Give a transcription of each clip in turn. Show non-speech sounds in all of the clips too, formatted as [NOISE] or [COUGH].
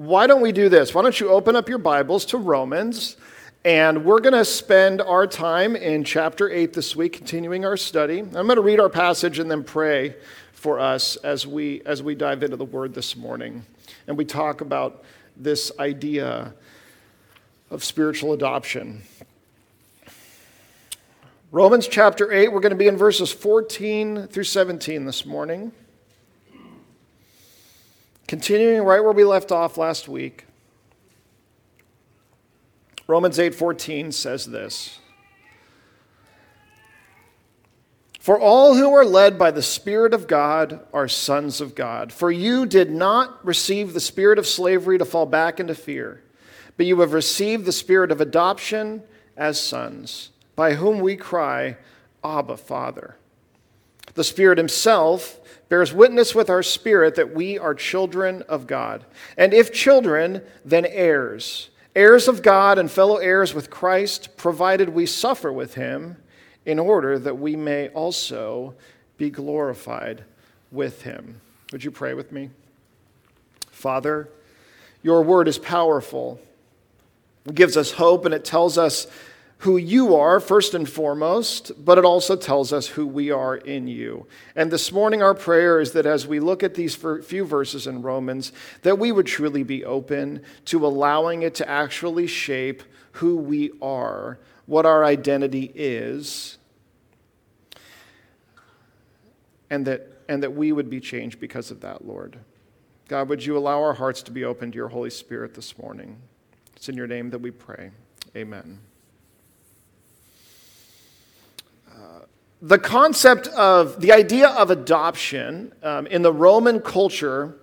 why don't we do this? Why don't you open up your Bibles to Romans? And we're going to spend our time in chapter 8 this week, continuing our study. I'm going to read our passage and then pray for us as we, as we dive into the word this morning. And we talk about this idea of spiritual adoption. Romans chapter 8, we're going to be in verses 14 through 17 this morning. Continuing right where we left off last week. Romans 8:14 says this. For all who are led by the Spirit of God are sons of God. For you did not receive the spirit of slavery to fall back into fear, but you have received the spirit of adoption as sons by whom we cry, Abba, Father. The Spirit Himself bears witness with our spirit that we are children of God. And if children, then heirs, heirs of God and fellow heirs with Christ, provided we suffer with Him, in order that we may also be glorified with Him. Would you pray with me? Father, your word is powerful. It gives us hope and it tells us who you are, first and foremost, but it also tells us who we are in you. And this morning, our prayer is that as we look at these few verses in Romans, that we would truly be open to allowing it to actually shape who we are, what our identity is, and that, and that we would be changed because of that, Lord. God, would you allow our hearts to be open to your Holy Spirit this morning? It's in your name that we pray. Amen. The concept of the idea of adoption um, in the Roman culture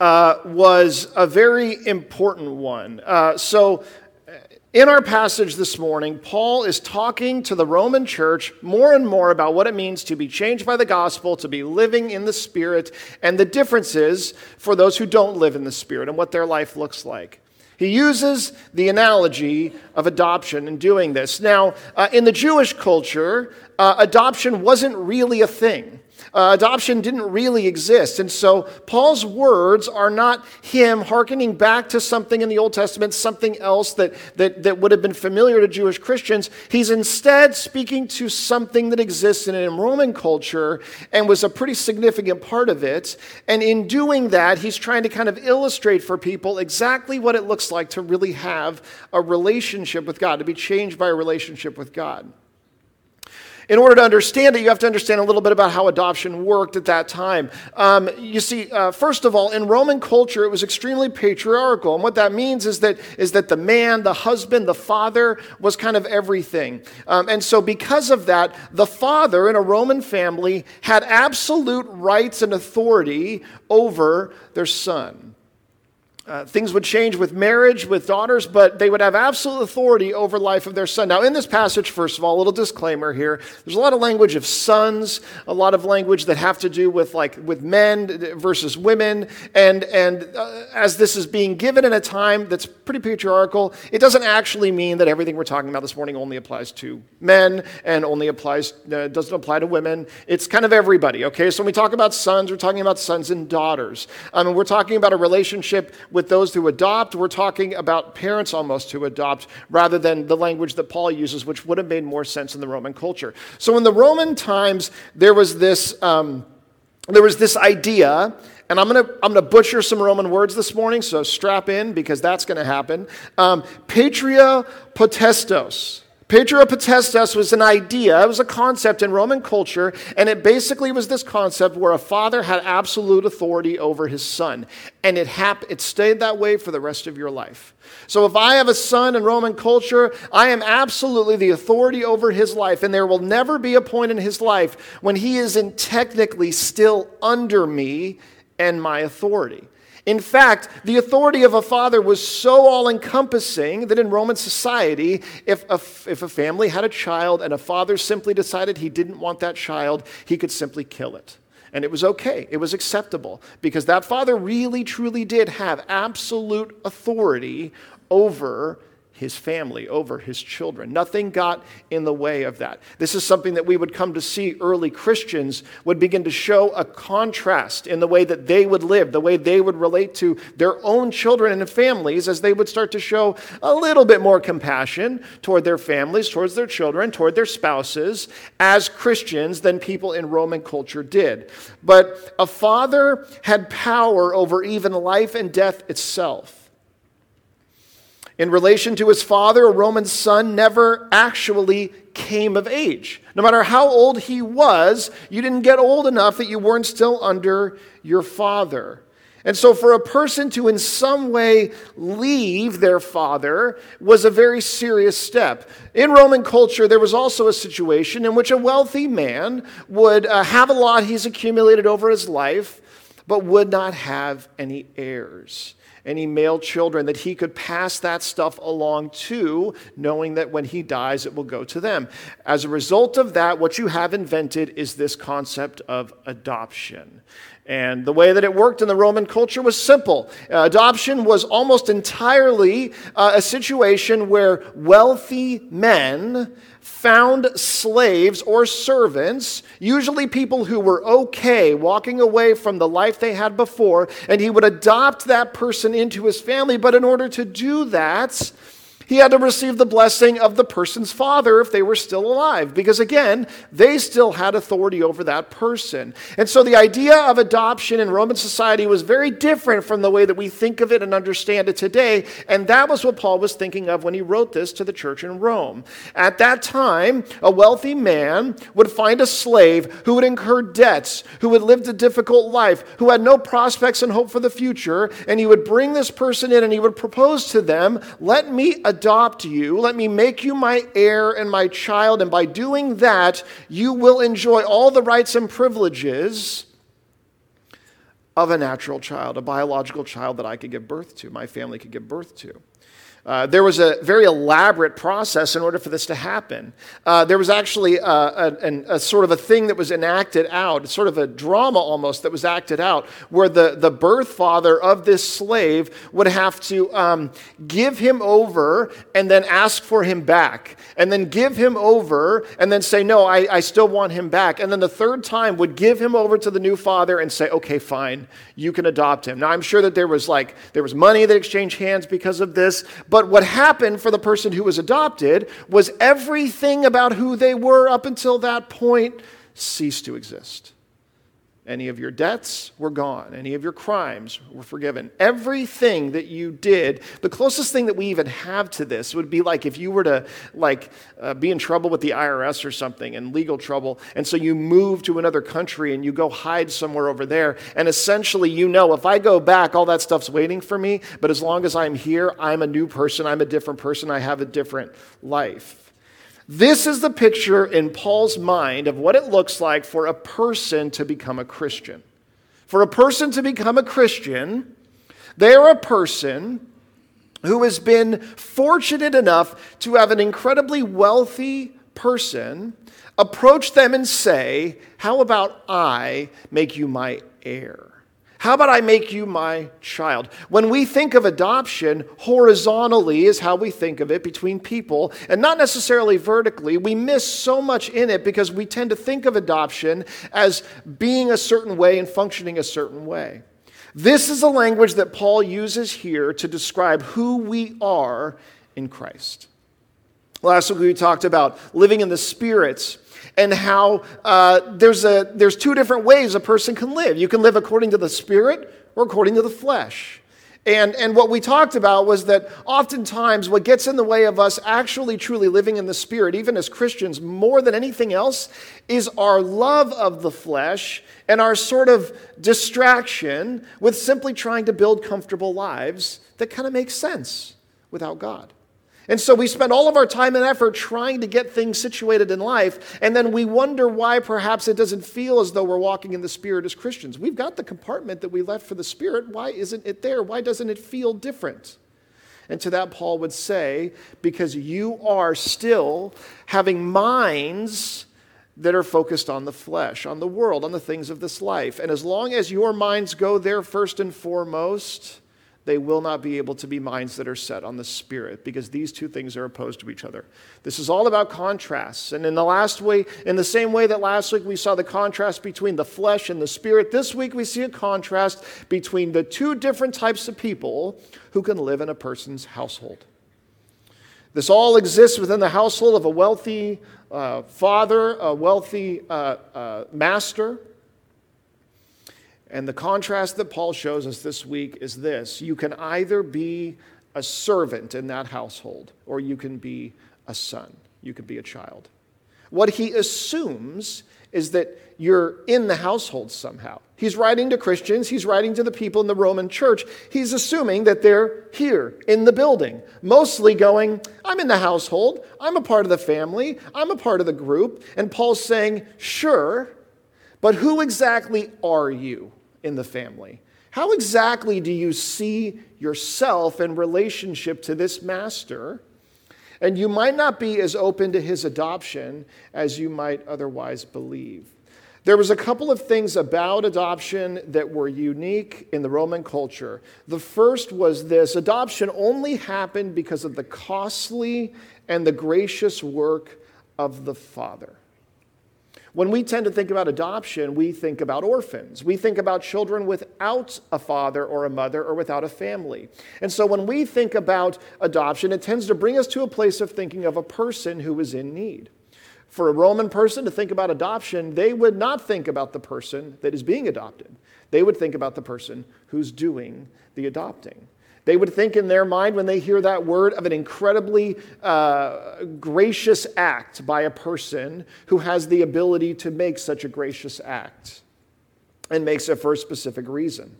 uh, was a very important one. Uh, so, uh, in our passage this morning, Paul is talking to the Roman church more and more about what it means to be changed by the gospel, to be living in the Spirit, and the differences for those who don't live in the Spirit and what their life looks like. He uses the analogy of adoption in doing this. Now, uh, in the Jewish culture, uh, adoption wasn't really a thing. Uh, adoption didn't really exist. And so Paul's words are not him hearkening back to something in the Old Testament, something else that, that, that would have been familiar to Jewish Christians. He's instead speaking to something that existed in Roman culture and was a pretty significant part of it. And in doing that, he's trying to kind of illustrate for people exactly what it looks like to really have a relationship with God, to be changed by a relationship with God. In order to understand it, you have to understand a little bit about how adoption worked at that time. Um, you see, uh, first of all, in Roman culture, it was extremely patriarchal. And what that means is that, is that the man, the husband, the father was kind of everything. Um, and so, because of that, the father in a Roman family had absolute rights and authority over their son. Uh, things would change with marriage, with daughters, but they would have absolute authority over life of their son. Now, in this passage, first of all, a little disclaimer here. There's a lot of language of sons, a lot of language that have to do with like with men versus women, and and uh, as this is being given in a time that's pretty patriarchal, it doesn't actually mean that everything we're talking about this morning only applies to men and only applies uh, doesn't apply to women. It's kind of everybody. Okay, so when we talk about sons, we're talking about sons and daughters. I mean, we're talking about a relationship with those who adopt, we're talking about parents almost who adopt, rather than the language that Paul uses, which would have made more sense in the Roman culture. So in the Roman times, there was this, um, there was this idea and I'm going to I'm going to butcher some Roman words this morning, so strap in because that's going to happen. Um, patria potestos. Patria potestas was an idea, it was a concept in Roman culture, and it basically was this concept where a father had absolute authority over his son. And it, hap- it stayed that way for the rest of your life. So if I have a son in Roman culture, I am absolutely the authority over his life, and there will never be a point in his life when he isn't technically still under me and my authority. In fact, the authority of a father was so all encompassing that in Roman society, if a, if a family had a child and a father simply decided he didn't want that child, he could simply kill it. And it was okay, it was acceptable, because that father really truly did have absolute authority over his family, over his children. Nothing got in the way of that. This is something that we would come to see early Christians would begin to show a contrast in the way that they would live, the way they would relate to their own children and families as they would start to show a little bit more compassion toward their families, towards their children, toward their spouses as Christians than people in Roman culture did. But a father had power over even life and death itself. In relation to his father, a Roman son never actually came of age. No matter how old he was, you didn't get old enough that you weren't still under your father. And so, for a person to in some way leave their father was a very serious step. In Roman culture, there was also a situation in which a wealthy man would uh, have a lot he's accumulated over his life, but would not have any heirs any male children, that he could pass that stuff along to, knowing that when he dies, it will go to them. As a result of that, what you have invented is this concept of adoption. And the way that it worked in the Roman culture was simple. Uh, adoption was almost entirely uh, a situation where wealthy men found slaves or servants, usually people who were okay walking away from the life they had before, and he would adopt that person into his family. But in order to do that, he had to receive the blessing of the person's father if they were still alive, because again, they still had authority over that person. And so the idea of adoption in Roman society was very different from the way that we think of it and understand it today. And that was what Paul was thinking of when he wrote this to the church in Rome. At that time, a wealthy man would find a slave who would incur debts, who had lived a difficult life, who had no prospects and hope for the future, and he would bring this person in and he would propose to them, Let me adopt you. Let me make you my heir and my child. And by doing that, you will enjoy all the rights and privileges of a natural child, a biological child that I could give birth to, my family could give birth to. Uh, there was a very elaborate process in order for this to happen. Uh, there was actually a, a, a, sort of a thing that was enacted out, sort of a drama almost that was acted out, where the, the birth father of this slave would have to um, give him over and then ask for him back, and then give him over and then say, No, I, I still want him back. And then the third time would give him over to the new father and say, Okay, fine, you can adopt him. Now, I'm sure that there was like, there was money that exchanged hands because of this. But what happened for the person who was adopted was everything about who they were up until that point ceased to exist. Any of your debts were gone. Any of your crimes were forgiven. Everything that you did, the closest thing that we even have to this would be like if you were to like uh, be in trouble with the IRS or something and legal trouble, and so you move to another country and you go hide somewhere over there, and essentially you know if I go back, all that stuff's waiting for me. But as long as I'm here, I'm a new person. I'm a different person. I have a different life. This is the picture in Paul's mind of what it looks like for a person to become a Christian. For a person to become a Christian, they are a person who has been fortunate enough to have an incredibly wealthy person approach them and say, How about I make you my heir? How about I make you my child? When we think of adoption, horizontally is how we think of it between people, and not necessarily vertically. We miss so much in it because we tend to think of adoption as being a certain way and functioning a certain way. This is a language that Paul uses here to describe who we are in Christ. Last week we talked about living in the spirits and how uh, there's, a, there's two different ways a person can live. You can live according to the spirit or according to the flesh. And, and what we talked about was that oftentimes what gets in the way of us actually truly living in the Spirit, even as Christians, more than anything else, is our love of the flesh and our sort of distraction with simply trying to build comfortable lives that kind of make sense without God. And so we spend all of our time and effort trying to get things situated in life, and then we wonder why perhaps it doesn't feel as though we're walking in the Spirit as Christians. We've got the compartment that we left for the Spirit. Why isn't it there? Why doesn't it feel different? And to that, Paul would say, because you are still having minds that are focused on the flesh, on the world, on the things of this life. And as long as your minds go there first and foremost, they will not be able to be minds that are set on the Spirit because these two things are opposed to each other. This is all about contrasts. And in the last way, in the same way that last week we saw the contrast between the flesh and the Spirit, this week we see a contrast between the two different types of people who can live in a person's household. This all exists within the household of a wealthy uh, father, a wealthy uh, uh, master and the contrast that Paul shows us this week is this you can either be a servant in that household, or you can be a son, you can be a child. What he assumes is that you're in the household somehow. He's writing to Christians, he's writing to the people in the Roman church. He's assuming that they're here in the building, mostly going, I'm in the household, I'm a part of the family, I'm a part of the group. And Paul's saying, Sure, but who exactly are you? In the family? How exactly do you see yourself in relationship to this master? And you might not be as open to his adoption as you might otherwise believe. There was a couple of things about adoption that were unique in the Roman culture. The first was this adoption only happened because of the costly and the gracious work of the father. When we tend to think about adoption, we think about orphans. We think about children without a father or a mother or without a family. And so when we think about adoption, it tends to bring us to a place of thinking of a person who is in need. For a Roman person to think about adoption, they would not think about the person that is being adopted. They would think about the person who's doing the adopting. They would think in their mind when they hear that word of an incredibly uh, gracious act by a person who has the ability to make such a gracious act and makes it for a specific reason.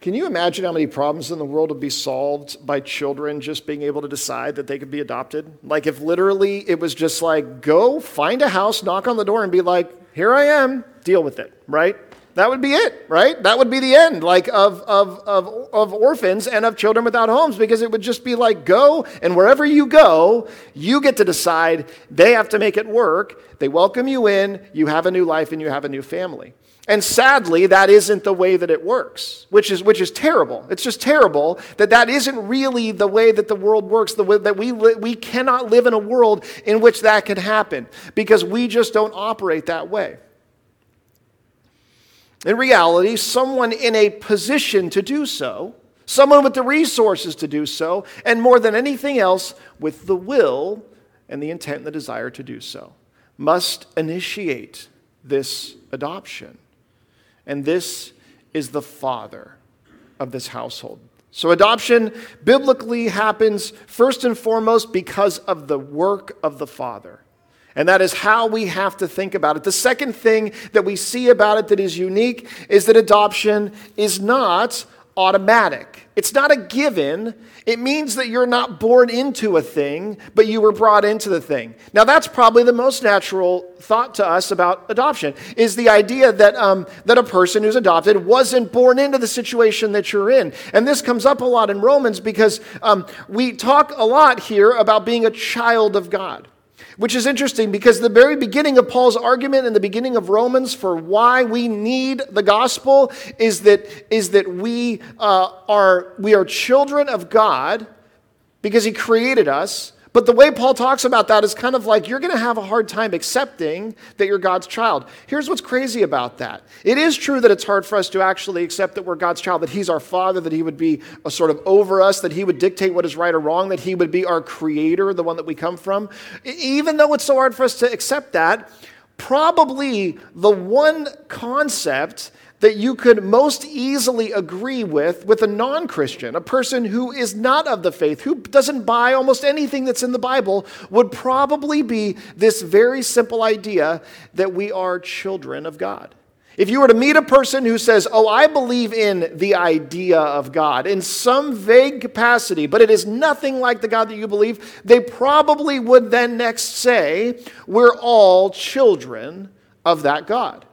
Can you imagine how many problems in the world would be solved by children just being able to decide that they could be adopted? Like, if literally it was just like, go find a house, knock on the door, and be like, here I am, deal with it, right? That would be it, right? That would be the end, like of, of, of, of orphans and of children without homes, because it would just be like, go, and wherever you go, you get to decide. They have to make it work. They welcome you in, you have a new life, and you have a new family. And sadly, that isn't the way that it works, which is, which is terrible. It's just terrible that that isn't really the way that the world works, the way that we, li- we cannot live in a world in which that can happen, because we just don't operate that way. In reality, someone in a position to do so, someone with the resources to do so, and more than anything else, with the will and the intent and the desire to do so, must initiate this adoption. And this is the father of this household. So, adoption biblically happens first and foremost because of the work of the father. And that is how we have to think about it. The second thing that we see about it that is unique is that adoption is not automatic. It's not a given. It means that you're not born into a thing, but you were brought into the thing. Now, that's probably the most natural thought to us about adoption is the idea that, um, that a person who's adopted wasn't born into the situation that you're in. And this comes up a lot in Romans because um, we talk a lot here about being a child of God. Which is interesting because the very beginning of Paul's argument in the beginning of Romans for why we need the gospel is that, is that we, uh, are, we are children of God because he created us but the way Paul talks about that is kind of like you're going to have a hard time accepting that you're God's child. Here's what's crazy about that it is true that it's hard for us to actually accept that we're God's child, that He's our Father, that He would be a sort of over us, that He would dictate what is right or wrong, that He would be our Creator, the one that we come from. Even though it's so hard for us to accept that, probably the one concept that you could most easily agree with with a non Christian, a person who is not of the faith, who doesn't buy almost anything that's in the Bible, would probably be this very simple idea that we are children of God. If you were to meet a person who says, Oh, I believe in the idea of God in some vague capacity, but it is nothing like the God that you believe, they probably would then next say, We're all children of that God.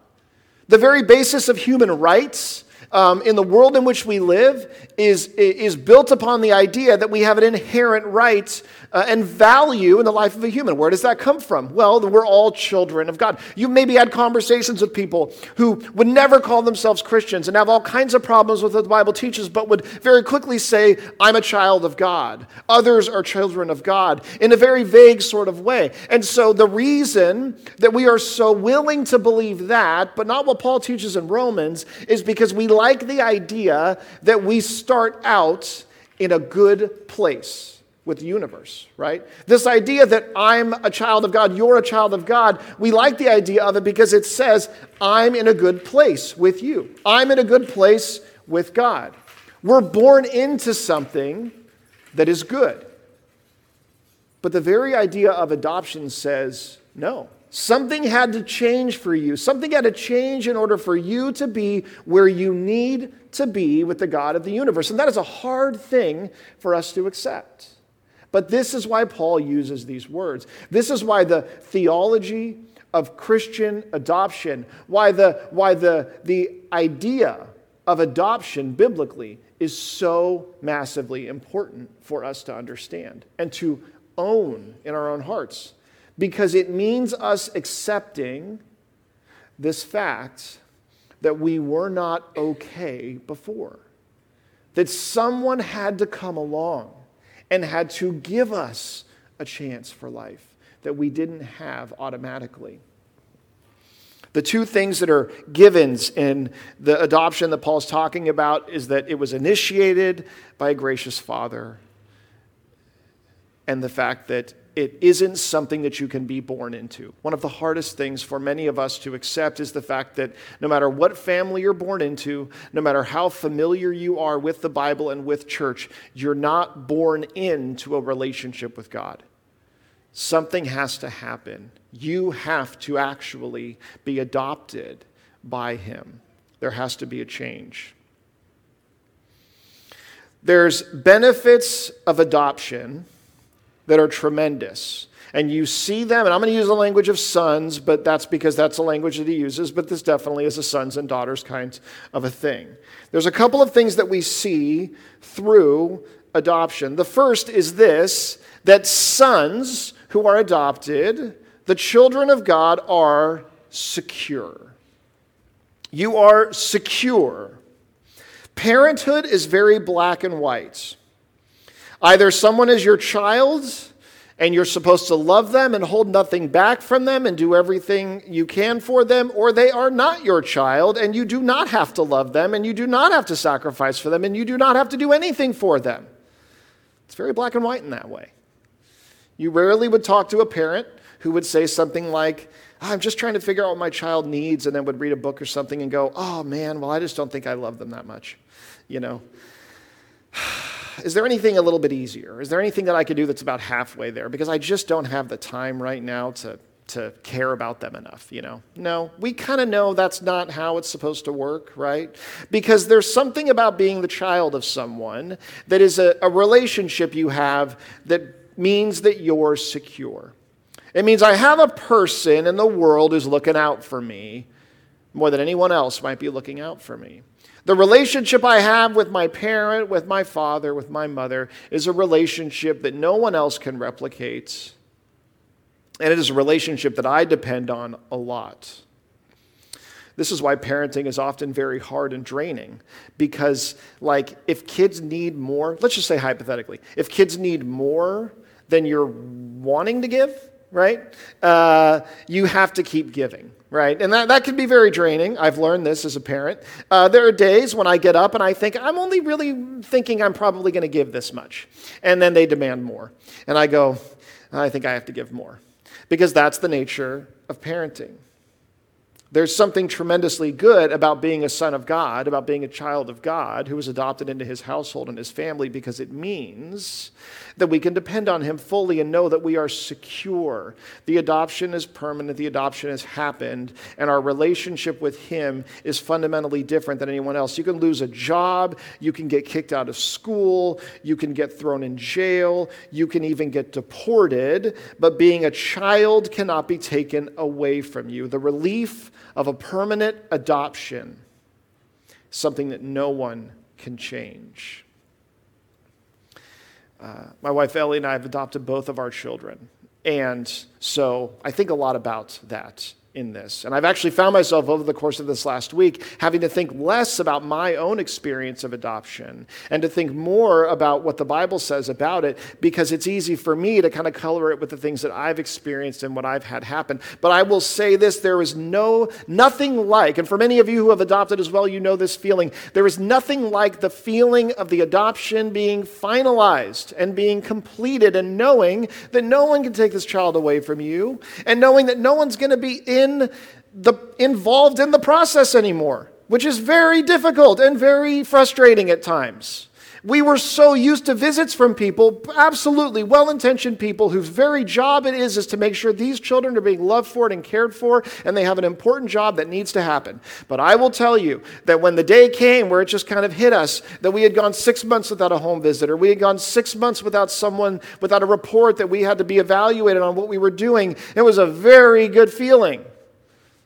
The very basis of human rights um, in the world in which we live is, is built upon the idea that we have an inherent right uh, and value in the life of a human. Where does that come from? Well, we're all children of God. You maybe had conversations with people who would never call themselves Christians and have all kinds of problems with what the Bible teaches, but would very quickly say, I'm a child of God. Others are children of God in a very vague sort of way. And so the reason that we are so willing to believe that, but not what Paul teaches in Romans, is because we like the idea that we start out in a good place with the universe, right? This idea that I'm a child of God, you're a child of God, we like the idea of it because it says, I'm in a good place with you. I'm in a good place with God. We're born into something that is good. But the very idea of adoption says, no. Something had to change for you. Something had to change in order for you to be where you need to be with the God of the universe. And that is a hard thing for us to accept. But this is why Paul uses these words. This is why the theology of Christian adoption, why the, why the, the idea of adoption biblically is so massively important for us to understand and to own in our own hearts. Because it means us accepting this fact that we were not okay before, that someone had to come along and had to give us a chance for life that we didn't have automatically. The two things that are givens in the adoption that Paul's talking about is that it was initiated by a gracious father, and the fact that it isn't something that you can be born into. One of the hardest things for many of us to accept is the fact that no matter what family you're born into, no matter how familiar you are with the Bible and with church, you're not born into a relationship with God. Something has to happen. You have to actually be adopted by Him. There has to be a change. There's benefits of adoption that are tremendous. And you see them, and I'm going to use the language of sons, but that's because that's the language that he uses, but this definitely is a sons and daughters kind of a thing. There's a couple of things that we see through adoption. The first is this that sons who are adopted, the children of God, are secure. You are secure. Parenthood is very black and white. Either someone is your child and you're supposed to love them and hold nothing back from them and do everything you can for them, or they are not your child and you do not have to love them and you do not have to sacrifice for them and you do not have to do anything for them. It's very black and white in that way. You rarely would talk to a parent who would say something like, I'm just trying to figure out what my child needs, and then would read a book or something and go, Oh man, well, I just don't think I love them that much. You know? Is there anything a little bit easier? Is there anything that I could do that's about halfway there? Because I just don't have the time right now to, to care about them enough, you know? No, we kind of know that's not how it's supposed to work, right? Because there's something about being the child of someone that is a, a relationship you have that means that you're secure. It means I have a person in the world who's looking out for me more than anyone else might be looking out for me. The relationship I have with my parent, with my father, with my mother is a relationship that no one else can replicate. And it is a relationship that I depend on a lot. This is why parenting is often very hard and draining because, like, if kids need more, let's just say hypothetically, if kids need more than you're wanting to give, right, uh, you have to keep giving right? And that, that can be very draining. I've learned this as a parent. Uh, there are days when I get up and I think, I'm only really thinking I'm probably going to give this much. And then they demand more. And I go, I think I have to give more. Because that's the nature of parenting. There's something tremendously good about being a son of God, about being a child of God who was adopted into his household and his family, because it means that we can depend on him fully and know that we are secure. The adoption is permanent, the adoption has happened, and our relationship with him is fundamentally different than anyone else. You can lose a job, you can get kicked out of school, you can get thrown in jail, you can even get deported, but being a child cannot be taken away from you. The relief of a permanent adoption, something that no one can change. Uh, my wife Ellie and I have adopted both of our children. And so I think a lot about that in this. And I've actually found myself over the course of this last week having to think less about my own experience of adoption and to think more about what the Bible says about it because it's easy for me to kind of color it with the things that I've experienced and what I've had happen. But I will say this there is no nothing like and for many of you who have adopted as well you know this feeling there is nothing like the feeling of the adoption being finalized and being completed and knowing that no one can take this child away from you and knowing that no one's going to be in in the, involved in the process anymore, which is very difficult and very frustrating at times. We were so used to visits from people, absolutely well intentioned people, whose very job it is is to make sure these children are being loved for and cared for, and they have an important job that needs to happen. But I will tell you that when the day came where it just kind of hit us that we had gone six months without a home visitor, we had gone six months without someone, without a report that we had to be evaluated on what we were doing, it was a very good feeling.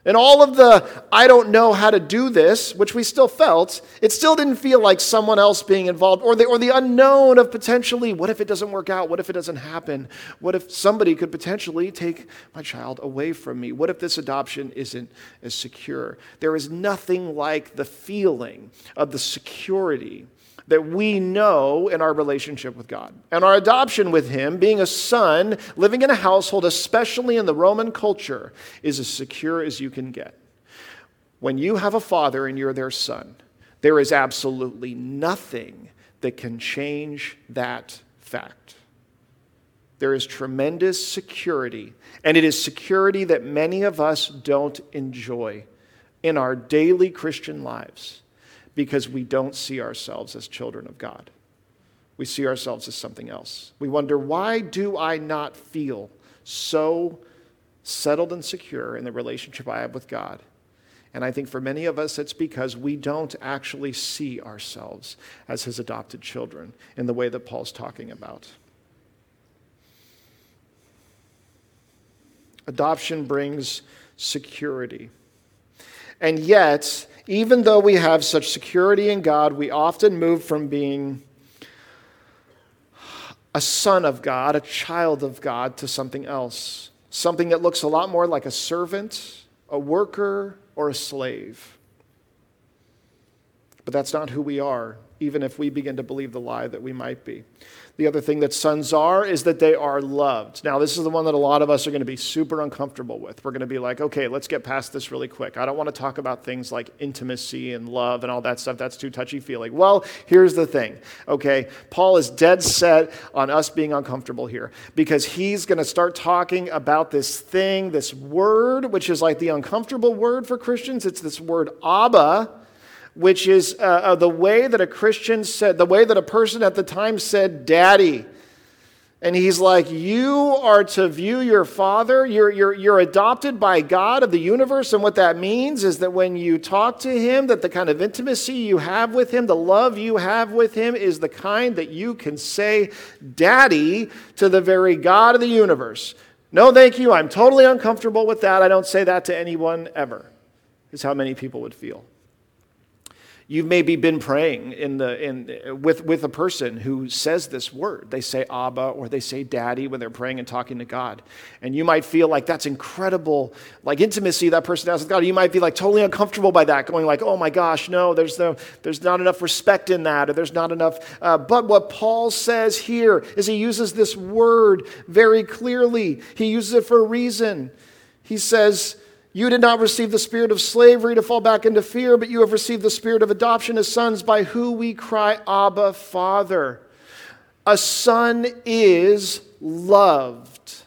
And all of the, I don't know how to do this, which we still felt, it still didn't feel like someone else being involved or the, or the unknown of potentially, what if it doesn't work out? What if it doesn't happen? What if somebody could potentially take my child away from me? What if this adoption isn't as secure? There is nothing like the feeling of the security that we know in our relationship with God. And our adoption with Him, being a son, living in a household, especially in the Roman culture, is as secure as you can get. When you have a father and you're their son, there is absolutely nothing that can change that fact. There is tremendous security, and it is security that many of us don't enjoy in our daily Christian lives because we don't see ourselves as children of God. We see ourselves as something else. We wonder, why do I not feel so settled and secure in the relationship I have with God? And I think for many of us, it's because we don't actually see ourselves as his adopted children in the way that Paul's talking about. Adoption brings security. And yet, even though we have such security in God, we often move from being a son of God, a child of God, to something else. Something that looks a lot more like a servant, a worker, or a slave. But that's not who we are, even if we begin to believe the lie that we might be. The other thing that sons are is that they are loved. Now, this is the one that a lot of us are going to be super uncomfortable with. We're going to be like, okay, let's get past this really quick. I don't want to talk about things like intimacy and love and all that stuff. That's too touchy feely. Well, here's the thing, okay? Paul is dead set on us being uncomfortable here because he's going to start talking about this thing, this word, which is like the uncomfortable word for Christians. It's this word Abba which is uh, uh, the way that a Christian said, the way that a person at the time said, Daddy. And he's like, You are to view your father. You're, you're, you're adopted by God of the universe. And what that means is that when you talk to him, that the kind of intimacy you have with him, the love you have with him, is the kind that you can say, Daddy, to the very God of the universe. No, thank you. I'm totally uncomfortable with that. I don't say that to anyone ever, is how many people would feel. You've maybe been praying in the, in, with, with a person who says this word. They say Abba or they say Daddy when they're praying and talking to God. And you might feel like that's incredible, like intimacy that person has with God. You might be like totally uncomfortable by that, going like, oh my gosh, no, there's, no, there's not enough respect in that, or there's not enough. Uh, but what Paul says here is he uses this word very clearly. He uses it for a reason. He says, you did not receive the spirit of slavery to fall back into fear, but you have received the spirit of adoption as sons, by who we cry, Abba, Father. A son is loved.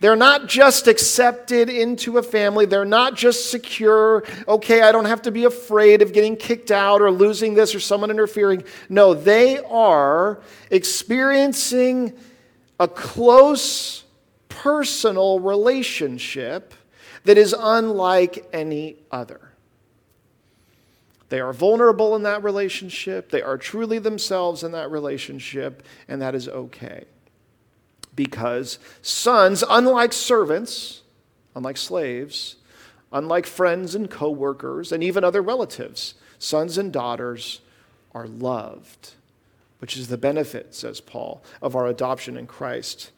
They're not just accepted into a family. They're not just secure. Okay, I don't have to be afraid of getting kicked out or losing this or someone interfering. No, they are experiencing a close personal relationship that is unlike any other. They are vulnerable in that relationship. They are truly themselves in that relationship, and that is okay. Because sons, unlike servants, unlike slaves, unlike friends and coworkers, and even other relatives, sons and daughters are loved which is the benefit, says Paul, of our adoption in Christ.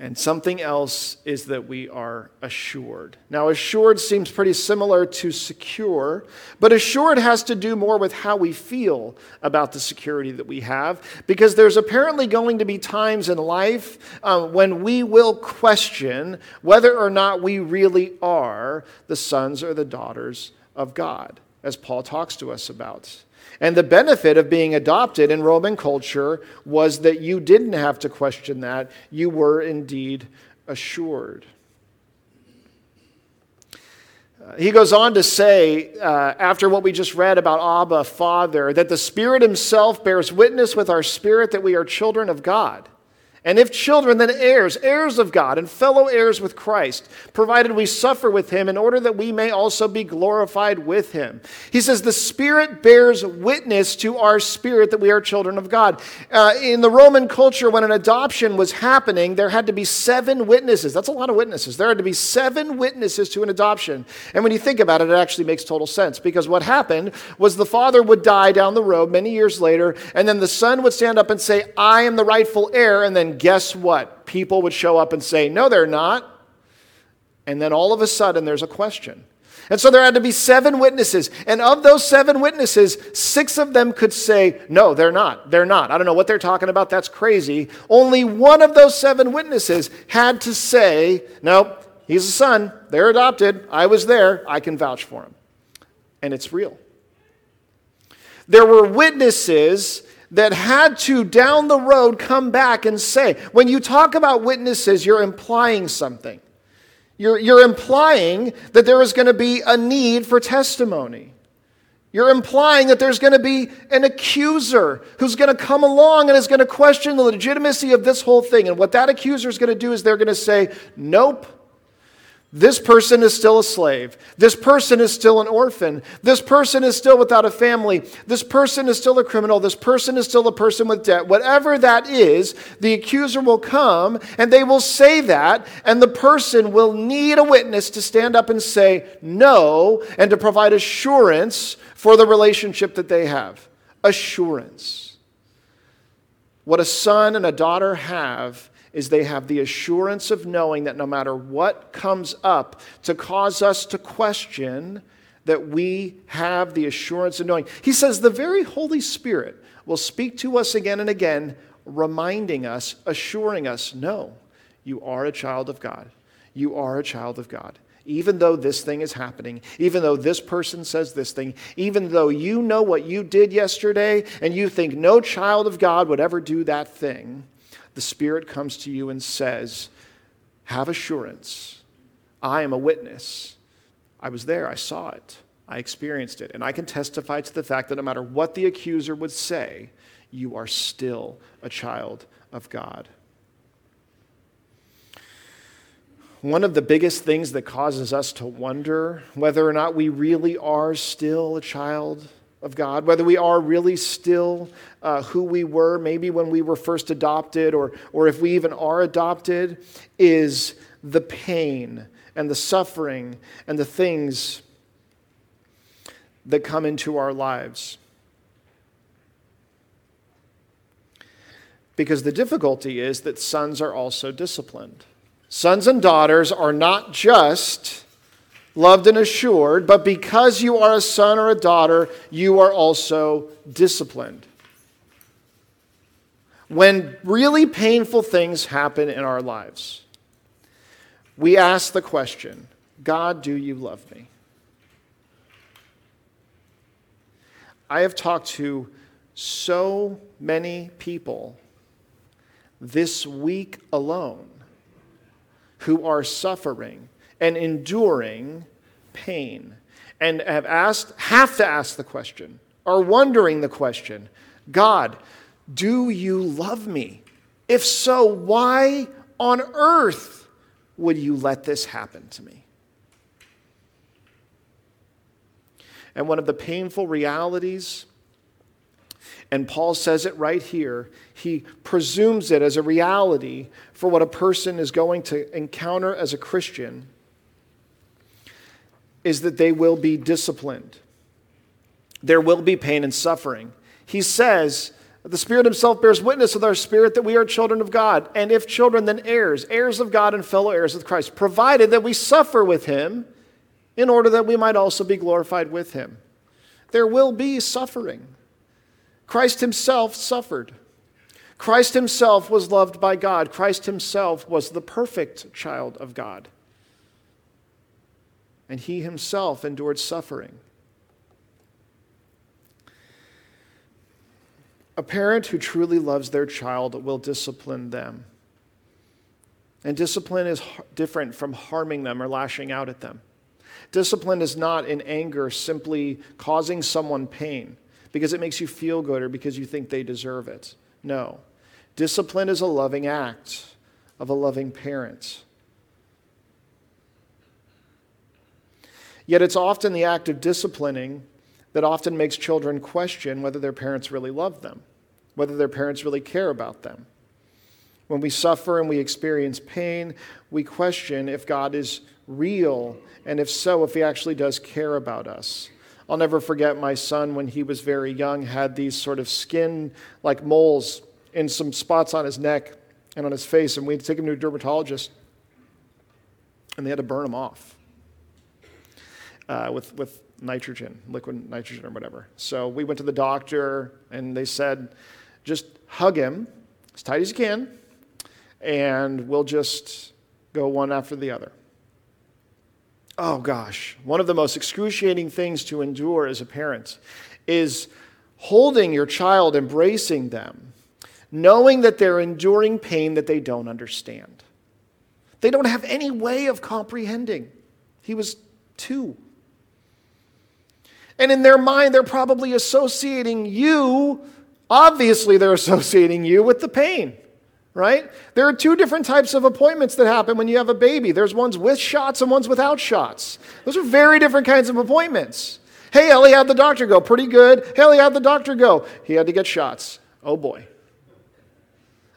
And something else is that we are assured. Now, assured seems pretty similar to secure, but assured has to do more with how we feel about the security that we have, because there's apparently going to be times in life uh, when we will question whether or not we really are the sons or the daughters of God, as Paul talks to us about. And the benefit of being adopted in Roman culture was that you didn't have to question that. You were indeed assured. Uh, he goes on to say, uh, after what we just read about Abba, Father, that the Spirit Himself bears witness with our spirit that we are children of God. And if children, then heirs, heirs of God, and fellow heirs with Christ, provided we suffer with him in order that we may also be glorified with him. He says, The Spirit bears witness to our spirit that we are children of God. Uh, in the Roman culture, when an adoption was happening, there had to be seven witnesses. That's a lot of witnesses. There had to be seven witnesses to an adoption. And when you think about it, it actually makes total sense because what happened was the father would die down the road many years later, and then the son would stand up and say, I am the rightful heir, and then guess what? People would show up and say, No, they're not. And then all of a sudden, there's a question. And so there had to be seven witnesses. And of those seven witnesses, six of them could say, No, they're not. They're not. I don't know what they're talking about. That's crazy. Only one of those seven witnesses had to say, No, he's a son. They're adopted. I was there. I can vouch for him. And it's real. There were witnesses that had to, down the road, come back and say, when you talk about witnesses, you're implying something. You're, you're implying that there is going to be a need for testimony. You're implying that there's going to be an accuser who's going to come along and is going to question the legitimacy of this whole thing. And what that accuser is going to do is they're going to say, Nope, this person is still a slave. This person is still an orphan. This person is still without a family. This person is still a criminal. This person is still a person with debt. Whatever that is, the accuser will come and they will say that, and the person will need a witness to stand up and say no and to provide assurance for the relationship that they have. Assurance. What a son and a daughter have is they have the assurance of knowing that no matter what comes up to cause us to question, that we have the assurance of knowing. He says the very Holy Spirit will speak to us again and again, reminding us, assuring us, no, you are a child of God. You are a child of God. Even though this thing is happening, even though this person says this thing, even though you know what you did yesterday and you think no child of God would ever do that thing, the Spirit comes to you and says, Have assurance. I am a witness. I was there. I saw it. I experienced it. And I can testify to the fact that no matter what the accuser would say, you are still a child of God. One of the biggest things that causes us to wonder whether or not we really are still a child of God, whether we are really still uh, who we were, maybe when we were first adopted, or, or if we even are adopted, is the pain and the suffering and the things that come into our lives. Because the difficulty is that sons are also disciplined. Sons and daughters are not just loved and assured, but because you are a son or a daughter, you are also disciplined. When really painful things happen in our lives, we ask the question God, do you love me? I have talked to so many people this week alone who are suffering and enduring pain and have asked, have to ask the question, are wondering the question God, do you love me? If so, why on earth would you let this happen to me? And one of the painful realities, and Paul says it right here, he presumes it as a reality for what a person is going to encounter as a Christian is that they will be disciplined. there will be pain and suffering. He says, the Spirit Himself bears witness with our spirit that we are children of God, and if children, then heirs, heirs of God and fellow heirs with Christ, provided that we suffer with Him in order that we might also be glorified with Him. There will be suffering. Christ Himself suffered. Christ Himself was loved by God. Christ Himself was the perfect child of God. And He Himself endured suffering. A parent who truly loves their child will discipline them. And discipline is different from harming them or lashing out at them. Discipline is not in anger simply causing someone pain because it makes you feel good or because you think they deserve it. No. Discipline is a loving act of a loving parent. Yet it's often the act of disciplining that often makes children question whether their parents really love them, whether their parents really care about them. When we suffer and we experience pain, we question if God is real, and if so, if He actually does care about us. I'll never forget my son when he was very young had these sort of skin like moles in some spots on his neck and on his face, and we had to take him to a dermatologist, and they had to burn him off uh, with, with nitrogen, liquid nitrogen or whatever. So we went to the doctor and they said, just hug him as tight as you can, and we'll just go one after the other. Oh gosh, one of the most excruciating things to endure as a parent is holding your child, embracing them, knowing that they're enduring pain that they don't understand. They don't have any way of comprehending. He was two. And in their mind, they're probably associating you, obviously, they're [LAUGHS] associating you with the pain, right? There are two different types of appointments that happen when you have a baby there's ones with shots and ones without shots. Those are very different kinds of appointments. Hey, Ellie, how'd the doctor go? Pretty good. Hey, Ellie, how'd the doctor go? He had to get shots. Oh boy.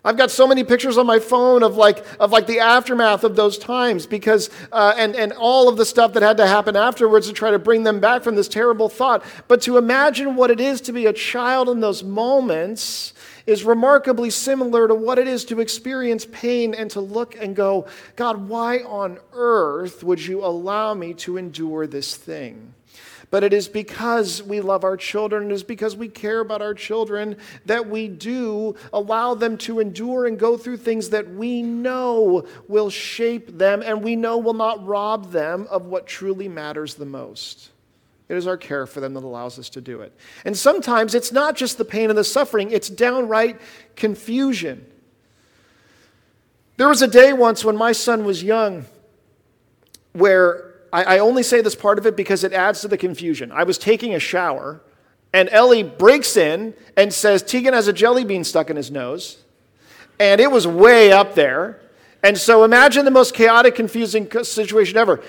I've got so many pictures on my phone of like, of like the aftermath of those times because, uh, and, and all of the stuff that had to happen afterwards to try to bring them back from this terrible thought. But to imagine what it is to be a child in those moments is remarkably similar to what it is to experience pain and to look and go, God, why on earth would you allow me to endure this thing? But it is because we love our children, it is because we care about our children that we do allow them to endure and go through things that we know will shape them and we know will not rob them of what truly matters the most. It is our care for them that allows us to do it. And sometimes it's not just the pain and the suffering, it's downright confusion. There was a day once when my son was young where I, I only say this part of it because it adds to the confusion. I was taking a shower, and Ellie breaks in and says, Tegan has a jelly bean stuck in his nose. And it was way up there. And so imagine the most chaotic, confusing situation ever.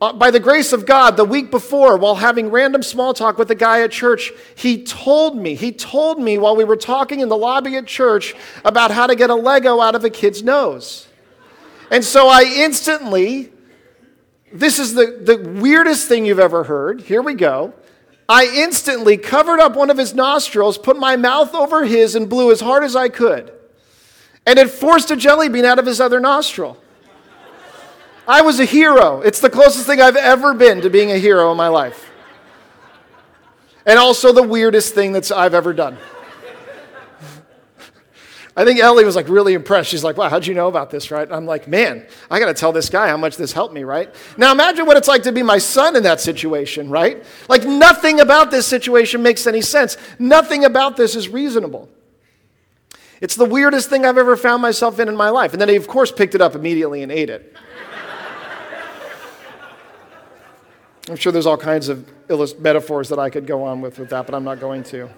Uh, by the grace of God, the week before, while having random small talk with a guy at church, he told me, he told me while we were talking in the lobby at church about how to get a Lego out of a kid's nose. And so I instantly this is the, the weirdest thing you've ever heard. Here we go. I instantly covered up one of his nostrils, put my mouth over his, and blew as hard as I could. And it forced a jelly bean out of his other nostril. I was a hero. It's the closest thing I've ever been to being a hero in my life. And also the weirdest thing that I've ever done. I think Ellie was like really impressed. She's like, wow, how'd you know about this, right? I'm like, man, I got to tell this guy how much this helped me, right? Now imagine what it's like to be my son in that situation, right? Like nothing about this situation makes any sense. Nothing about this is reasonable. It's the weirdest thing I've ever found myself in in my life. And then he, of course, picked it up immediately and ate it. [LAUGHS] I'm sure there's all kinds of metaphors that I could go on with with that, but I'm not going to.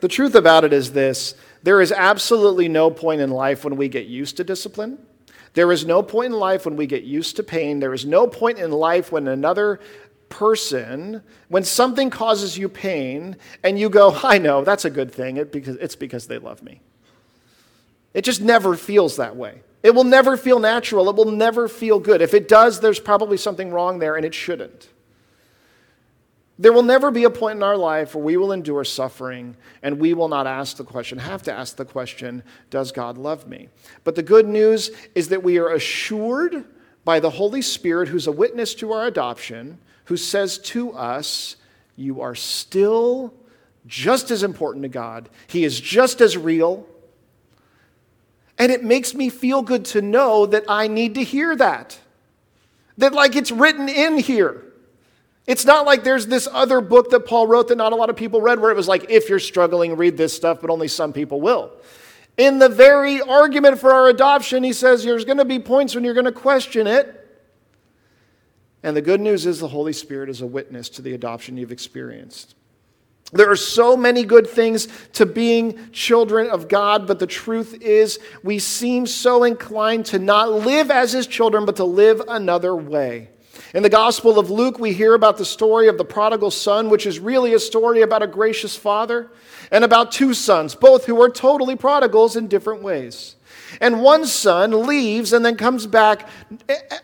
The truth about it is this there is absolutely no point in life when we get used to discipline. There is no point in life when we get used to pain. There is no point in life when another person, when something causes you pain and you go, I know, that's a good thing, it because, it's because they love me. It just never feels that way. It will never feel natural. It will never feel good. If it does, there's probably something wrong there and it shouldn't. There will never be a point in our life where we will endure suffering and we will not ask the question, have to ask the question, does God love me? But the good news is that we are assured by the Holy Spirit, who's a witness to our adoption, who says to us, You are still just as important to God. He is just as real. And it makes me feel good to know that I need to hear that. That, like, it's written in here. It's not like there's this other book that Paul wrote that not a lot of people read where it was like, if you're struggling, read this stuff, but only some people will. In the very argument for our adoption, he says there's going to be points when you're going to question it. And the good news is the Holy Spirit is a witness to the adoption you've experienced. There are so many good things to being children of God, but the truth is, we seem so inclined to not live as his children, but to live another way. In the Gospel of Luke, we hear about the story of the prodigal son, which is really a story about a gracious father, and about two sons, both who are totally prodigals in different ways. And one son leaves and then comes back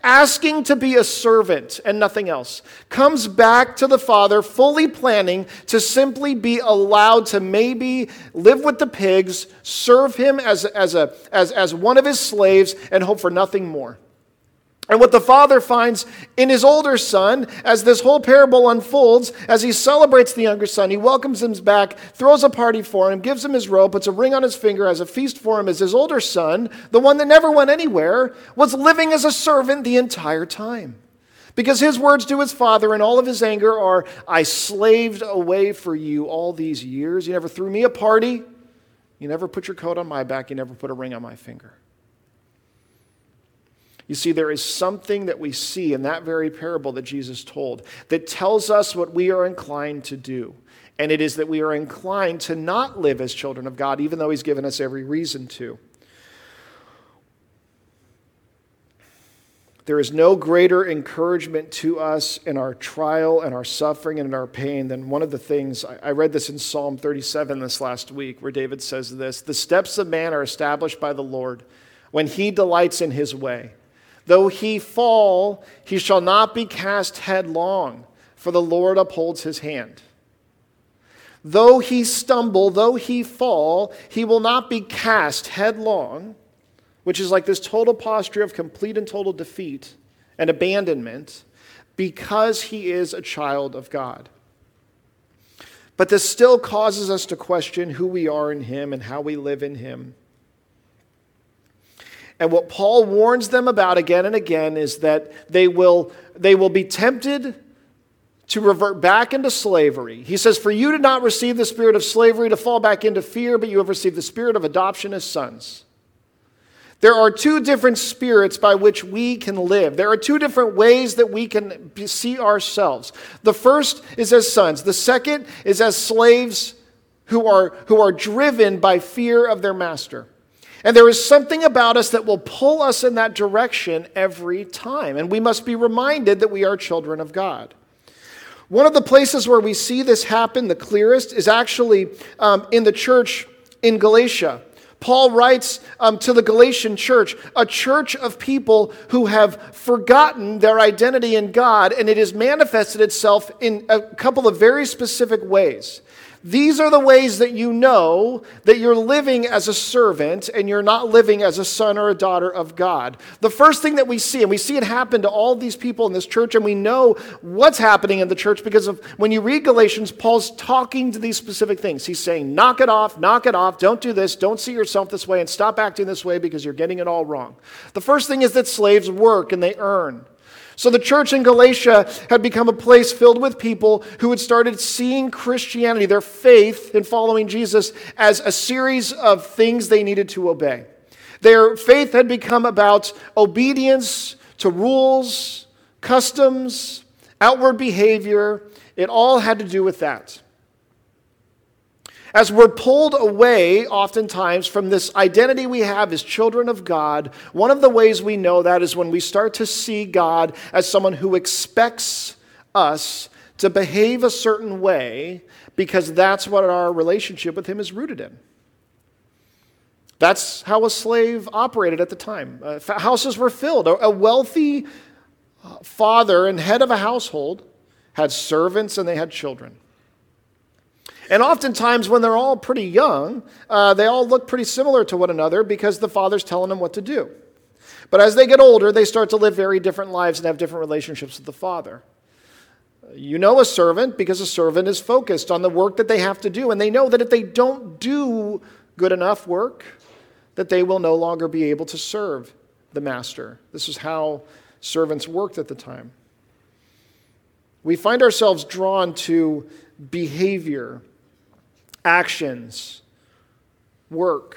asking to be a servant and nothing else. Comes back to the father fully planning to simply be allowed to maybe live with the pigs, serve him as, as, a, as, as one of his slaves, and hope for nothing more. And what the father finds in his older son, as this whole parable unfolds, as he celebrates the younger son, he welcomes him back, throws a party for him, gives him his robe, puts a ring on his finger, has a feast for him, as his older son, the one that never went anywhere, was living as a servant the entire time. Because his words to his father in all of his anger are, I slaved away for you all these years. You never threw me a party. You never put your coat on my back. You never put a ring on my finger. You see, there is something that we see in that very parable that Jesus told that tells us what we are inclined to do. And it is that we are inclined to not live as children of God, even though He's given us every reason to. There is no greater encouragement to us in our trial and our suffering and in our pain than one of the things. I read this in Psalm 37 this last week, where David says this The steps of man are established by the Lord when he delights in his way. Though he fall, he shall not be cast headlong, for the Lord upholds his hand. Though he stumble, though he fall, he will not be cast headlong, which is like this total posture of complete and total defeat and abandonment, because he is a child of God. But this still causes us to question who we are in him and how we live in him. And what Paul warns them about again and again is that they will, they will be tempted to revert back into slavery. He says, For you did not receive the spirit of slavery to fall back into fear, but you have received the spirit of adoption as sons. There are two different spirits by which we can live. There are two different ways that we can see ourselves. The first is as sons, the second is as slaves who are, who are driven by fear of their master. And there is something about us that will pull us in that direction every time. And we must be reminded that we are children of God. One of the places where we see this happen the clearest is actually um, in the church in Galatia. Paul writes um, to the Galatian church, a church of people who have forgotten their identity in God, and it has manifested itself in a couple of very specific ways. These are the ways that you know that you're living as a servant and you're not living as a son or a daughter of God. The first thing that we see, and we see it happen to all these people in this church, and we know what's happening in the church because of when you read Galatians, Paul's talking to these specific things. He's saying, knock it off, knock it off, don't do this, don't see yourself this way, and stop acting this way because you're getting it all wrong. The first thing is that slaves work and they earn. So the church in Galatia had become a place filled with people who had started seeing Christianity, their faith in following Jesus, as a series of things they needed to obey. Their faith had become about obedience to rules, customs, outward behavior. It all had to do with that. As we're pulled away, oftentimes, from this identity we have as children of God, one of the ways we know that is when we start to see God as someone who expects us to behave a certain way because that's what our relationship with Him is rooted in. That's how a slave operated at the time. Uh, houses were filled. A, a wealthy uh, father and head of a household had servants and they had children. And oftentimes, when they're all pretty young, uh, they all look pretty similar to one another because the father's telling them what to do. But as they get older, they start to live very different lives and have different relationships with the father. You know a servant because a servant is focused on the work that they have to do, and they know that if they don't do good enough work, that they will no longer be able to serve the master. This is how servants worked at the time. We find ourselves drawn to behavior, actions, work,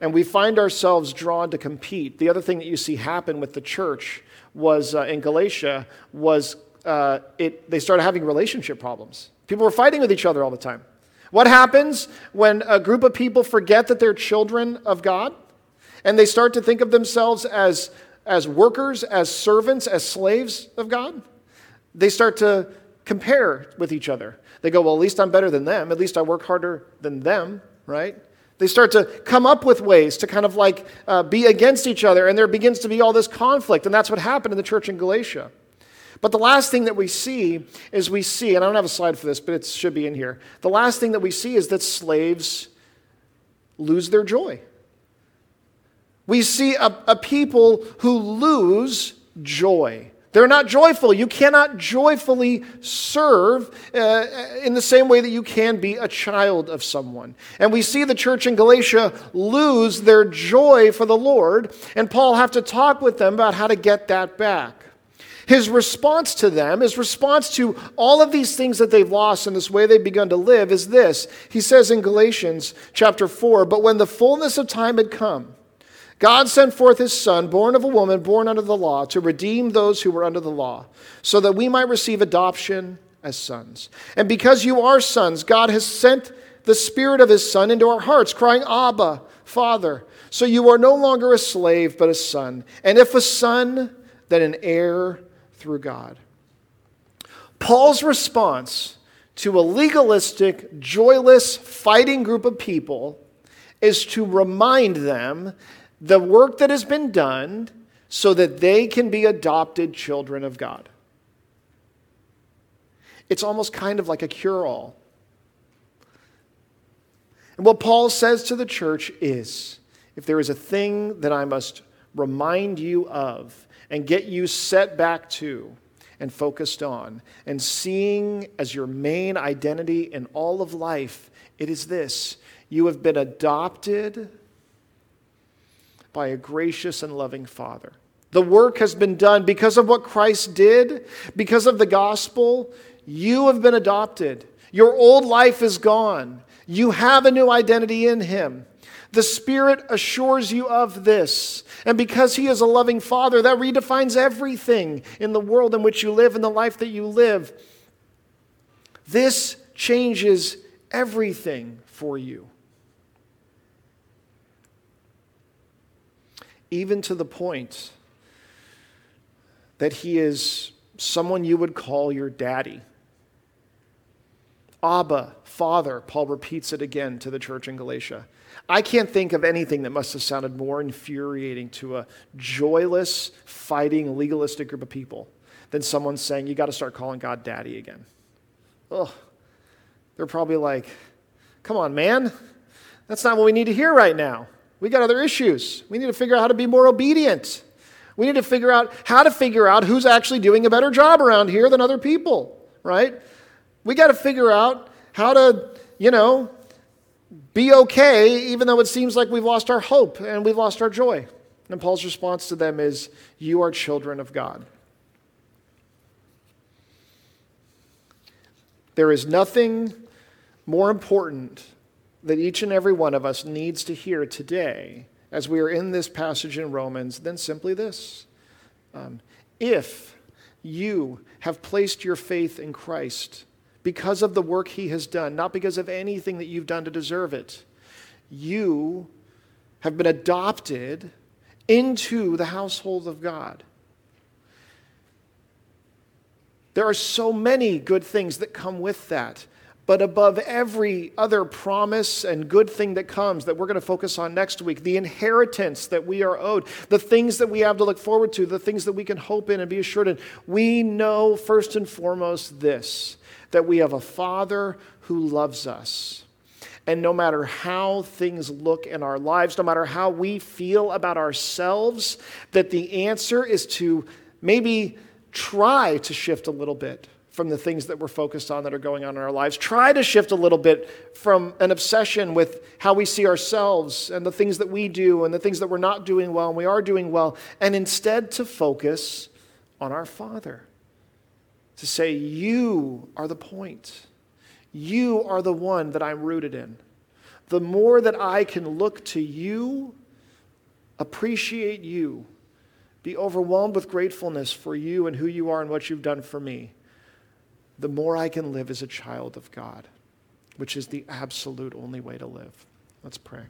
and we find ourselves drawn to compete. The other thing that you see happen with the church was uh, in Galatia was uh, it, they started having relationship problems. People were fighting with each other all the time. What happens when a group of people forget that they're children of God and they start to think of themselves as, as workers, as servants, as slaves of God? They start to compare with each other. They go, Well, at least I'm better than them. At least I work harder than them, right? They start to come up with ways to kind of like uh, be against each other, and there begins to be all this conflict. And that's what happened in the church in Galatia. But the last thing that we see is we see, and I don't have a slide for this, but it should be in here. The last thing that we see is that slaves lose their joy. We see a, a people who lose joy. They're not joyful. You cannot joyfully serve uh, in the same way that you can be a child of someone. And we see the church in Galatia lose their joy for the Lord, and Paul have to talk with them about how to get that back. His response to them, his response to all of these things that they've lost and this way they've begun to live is this. He says in Galatians chapter 4 But when the fullness of time had come, God sent forth his Son, born of a woman, born under the law, to redeem those who were under the law, so that we might receive adoption as sons. And because you are sons, God has sent the Spirit of his Son into our hearts, crying, Abba, Father. So you are no longer a slave, but a son. And if a son, then an heir through God. Paul's response to a legalistic, joyless, fighting group of people is to remind them the work that has been done so that they can be adopted children of God. It's almost kind of like a cure all. And what Paul says to the church is if there is a thing that I must remind you of, and get you set back to and focused on and seeing as your main identity in all of life, it is this you have been adopted by a gracious and loving Father. The work has been done because of what Christ did, because of the gospel. You have been adopted. Your old life is gone. You have a new identity in Him. The Spirit assures you of this. And because He is a loving Father, that redefines everything in the world in which you live, in the life that you live. This changes everything for you. Even to the point that He is someone you would call your daddy. Abba, Father, Paul repeats it again to the church in Galatia. I can't think of anything that must have sounded more infuriating to a joyless, fighting, legalistic group of people than someone saying, You got to start calling God daddy again. Ugh. They're probably like, Come on, man. That's not what we need to hear right now. We got other issues. We need to figure out how to be more obedient. We need to figure out how to figure out who's actually doing a better job around here than other people, right? We got to figure out how to, you know, be okay, even though it seems like we've lost our hope and we've lost our joy. And Paul's response to them is, You are children of God. There is nothing more important that each and every one of us needs to hear today as we are in this passage in Romans than simply this. Um, if you have placed your faith in Christ, because of the work he has done, not because of anything that you've done to deserve it. You have been adopted into the household of God. There are so many good things that come with that. But above every other promise and good thing that comes that we're going to focus on next week, the inheritance that we are owed, the things that we have to look forward to, the things that we can hope in and be assured in, we know first and foremost this that we have a Father who loves us. And no matter how things look in our lives, no matter how we feel about ourselves, that the answer is to maybe try to shift a little bit from the things that we're focused on that are going on in our lives. Try to shift a little bit from an obsession with how we see ourselves and the things that we do and the things that we're not doing well and we are doing well, and instead to focus on our Father. To say, You are the point. You are the one that I'm rooted in. The more that I can look to you, appreciate you, be overwhelmed with gratefulness for you and who you are and what you've done for me the more I can live as a child of God, which is the absolute only way to live. Let's pray.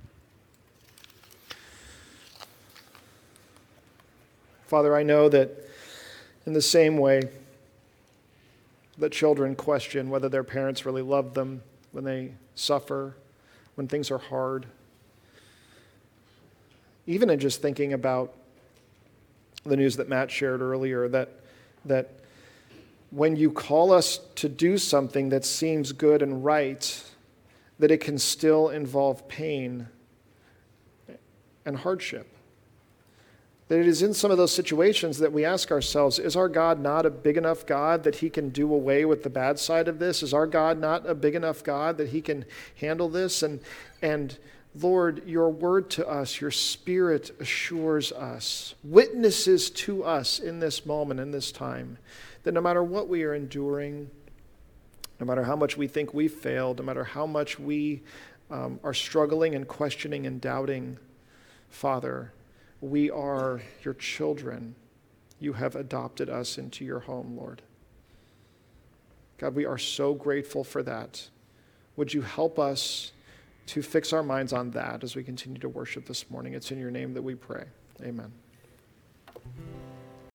Father, I know that in the same way that children question whether their parents really love them when they suffer, when things are hard, even in just thinking about the news that Matt shared earlier that, that when you call us to do something that seems good and right, that it can still involve pain and hardship. That it is in some of those situations that we ask ourselves is our God not a big enough God that he can do away with the bad side of this? Is our God not a big enough God that he can handle this? And, and Lord, your word to us, your spirit assures us, witnesses to us in this moment, in this time that no matter what we are enduring, no matter how much we think we've failed, no matter how much we um, are struggling and questioning and doubting, Father, we are your children. You have adopted us into your home, Lord. God, we are so grateful for that. Would you help us to fix our minds on that as we continue to worship this morning? It's in your name that we pray. Amen.